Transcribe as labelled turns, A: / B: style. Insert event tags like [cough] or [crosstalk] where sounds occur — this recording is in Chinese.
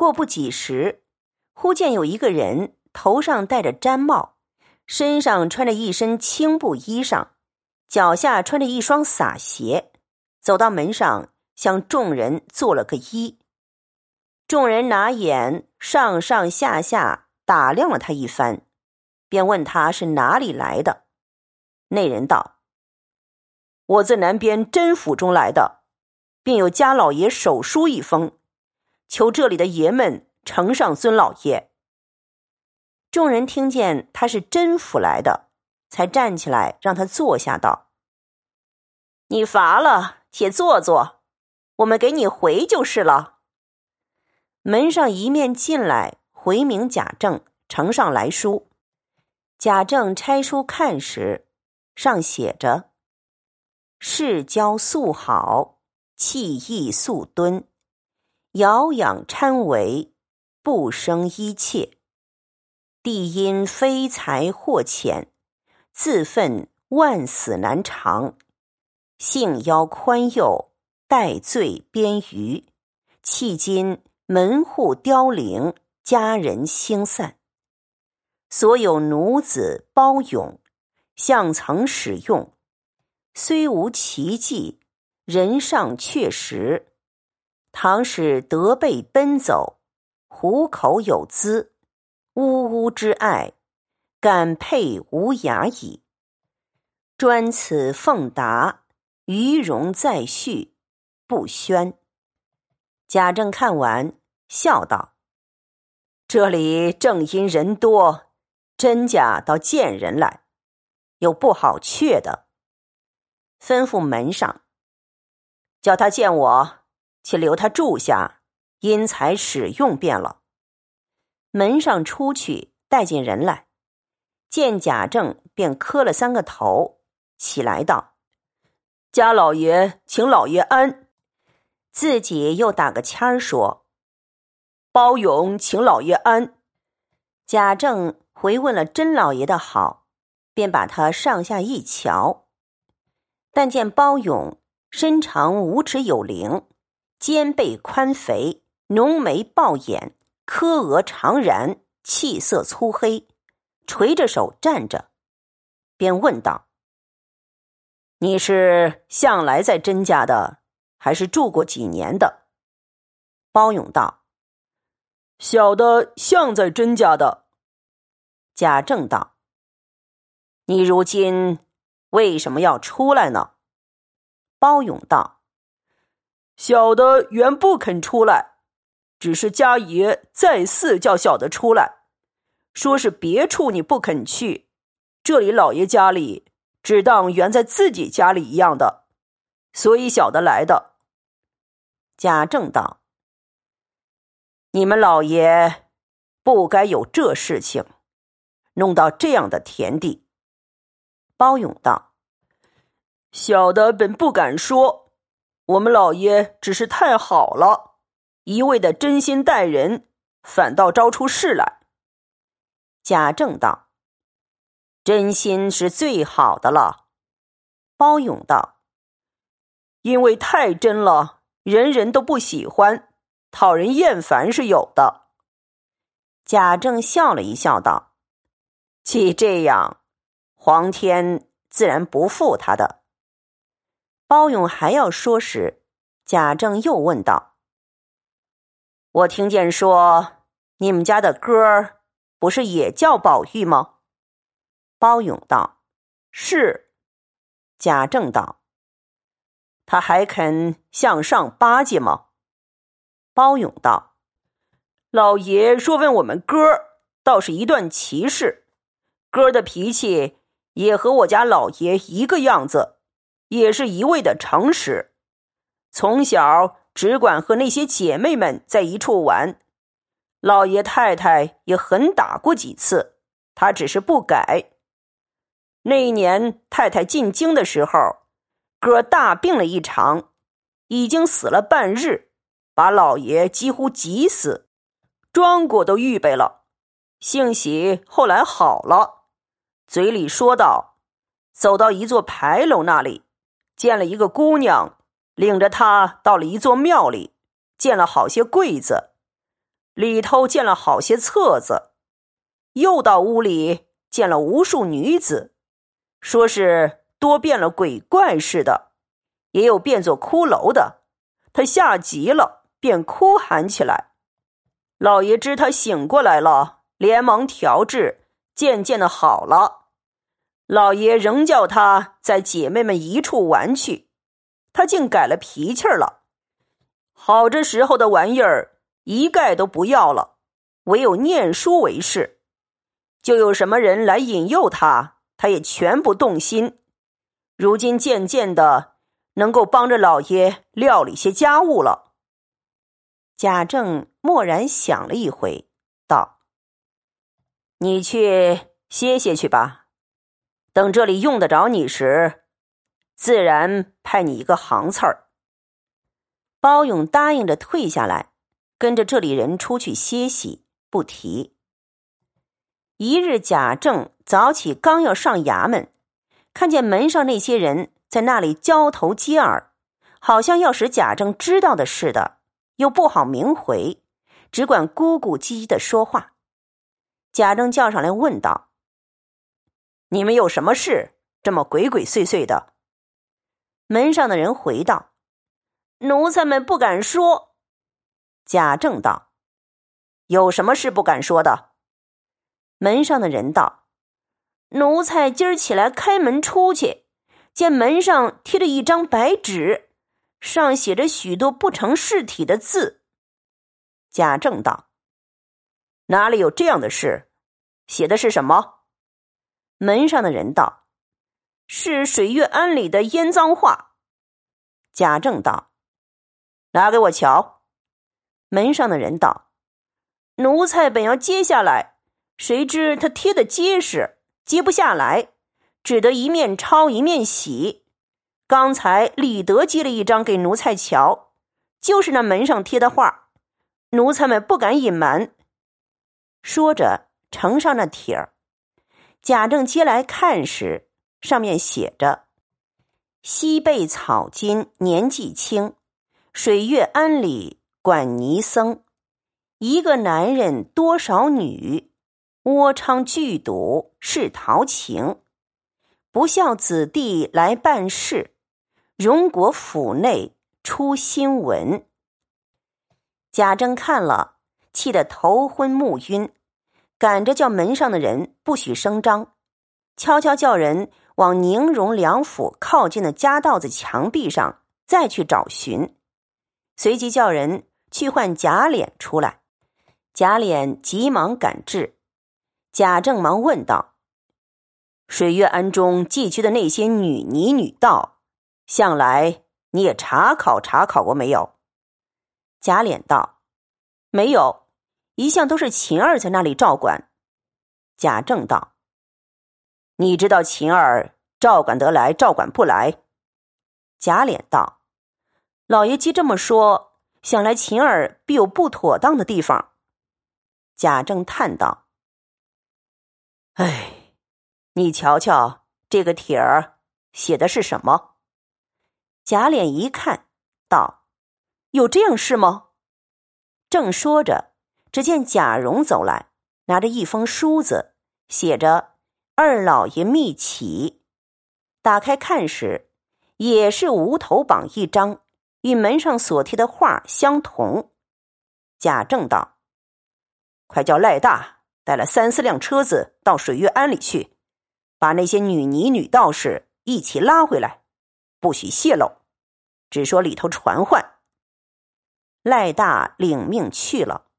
A: 过不几时，忽见有一个人头上戴着毡帽，身上穿着一身青布衣裳，脚下穿着一双洒鞋，走到门上，向众人做了个揖。众人拿眼上上下下打量了他一番，便问他是哪里来的。那人道：“我自南边甄府中来的，并有家老爷手书一封。”求这里的爷们呈上孙老爷。众人听见他是甄府来的，才站起来让他坐下，道：“你乏了，且坐坐，我们给你回就是了。”门上一面进来回明贾政呈上来书，贾政拆书看时，上写着：“世交素好，气意素敦。”遥仰参为，不生一切。帝因非才或浅，自愤万死难偿。幸邀宽宥，待罪边隅。迄今门户凋零，家人兴散。所有奴子包勇，向曾使用，虽无奇迹，人上确实。唐使得备奔走，虎口有资，呜呜之爱，感佩无涯矣。专此奉达，余容再续，不宣。贾政看完，笑道：“这里正因人多，甄家倒见人来，有不好却的。吩咐门上，叫他见我。”且留他住下，因材使用便了。门上出去，带进人来，见贾政，便磕了三个头，起来道：“家老爷，请老爷安。”自己又打个签儿说：“包勇，请老爷安。”贾政回问了甄老爷的好，便把他上下一瞧，但见包勇身长五尺有灵。肩背宽肥，浓眉暴眼，柯额长髯，气色粗黑，垂着手站着，便问道：“你是向来在甄家的，还是住过几年的？”包勇道：“小的向在甄家的。”贾政道：“你如今为什么要出来呢？”包勇道。小的原不肯出来，只是家爷再四叫小的出来，说是别处你不肯去，这里老爷家里只当原在自己家里一样的，所以小的来的。贾政道：“你们老爷不该有这事情，弄到这样的田地。”包勇道：“小的本不敢说。”我们老爷只是太好了，一味的真心待人，反倒招出事来。贾政道：“真心是最好的了。”包勇道：“因为太真了，人人都不喜欢，讨人厌烦是有的。”贾政笑了一笑，道：“ [laughs] 既这样，皇天自然不负他的。”包勇还要说时，贾政又问道：“我听见说你们家的哥儿不是也叫宝玉吗？”包勇道：“是。”贾政道：“他还肯向上巴结吗？”包勇道：“老爷若问我们哥儿，倒是一段奇事。哥儿的脾气也和我家老爷一个样子。”也是一味的诚实，从小只管和那些姐妹们在一处玩。老爷太太也狠打过几次，他只是不改。那一年太太进京的时候，哥大病了一场，已经死了半日，把老爷几乎急死，庄果都预备了。幸喜后来好了，嘴里说道：“走到一座牌楼那里。”见了一个姑娘，领着她到了一座庙里，见了好些柜子，里头见了好些册子，又到屋里见了无数女子，说是多变了鬼怪似的，也有变作骷髅的。他吓急了，便哭喊起来。老爷知他醒过来了，连忙调治，渐渐的好了。老爷仍叫他在姐妹们一处玩去，他竟改了脾气了。好这时候的玩意儿。一概都不要了，唯有念书为事。就有什么人来引诱他，他也全不动心。如今渐渐的，能够帮着老爷料理些家务了。贾政默然想了一回，道：“你去歇歇去吧，等这里用得着你时，自然派你一个行刺儿。”包勇答应着退下来。跟着这里人出去歇息，不提。一日，贾政早起，刚要上衙门，看见门上那些人在那里交头接耳，好像要使贾政知道的似的，又不好明回，只管咕咕唧唧的说话。贾政叫上来问道：“你们有什么事？这么鬼鬼祟祟的？”门上的人回道：“奴才们不敢说。”贾政道：“有什么事不敢说的？”门上的人道：“奴才今儿起来开门出去，见门上贴着一张白纸，上写着许多不成事体的字。”贾政道：“哪里有这样的事？写的是什么？”门上的人道：“是水月庵里的烟脏话。”贾政道：“拿给我瞧。”门上的人道：“奴才本要揭下来，谁知他贴的结实，揭不下来，只得一面抄一面洗。刚才李德接了一张给奴才瞧，就是那门上贴的画，奴才们不敢隐瞒。”说着，呈上那帖儿。贾政接来看时，上面写着：“西贝草金年纪轻，水月庵里。”管尼僧，一个男人多少女，窝娼聚赌是陶情，不孝子弟来办事，荣国府内出新闻。贾政看了，气得头昏目晕，赶着叫门上的人不许声张，悄悄叫人往宁荣两府靠近的夹道子墙壁上再去找寻，随即叫人。去唤贾琏出来，贾琏急忙赶至，贾政忙问道：“水月庵中寄居的那些女尼女道，向来你也查考查考过没有？”贾琏道：“没有，一向都是秦儿在那里照管。”贾政道：“你知道秦儿照管得来，照管不来？”贾琏道：“老爷既这么说。”想来秦儿必有不妥当的地方。贾政叹道：“哎，你瞧瞧这个帖儿写的是什么？”贾琏一看，道：“有这样事吗？”正说着，只见贾蓉走来，拿着一封书子，写着“二老爷密启”。打开看时，也是无头榜一张。与门上所贴的画相同，贾政道：“快叫赖大带了三四辆车子到水月庵里去，把那些女尼女道士一起拉回来，不许泄露，只说里头传唤。”赖大领命去了。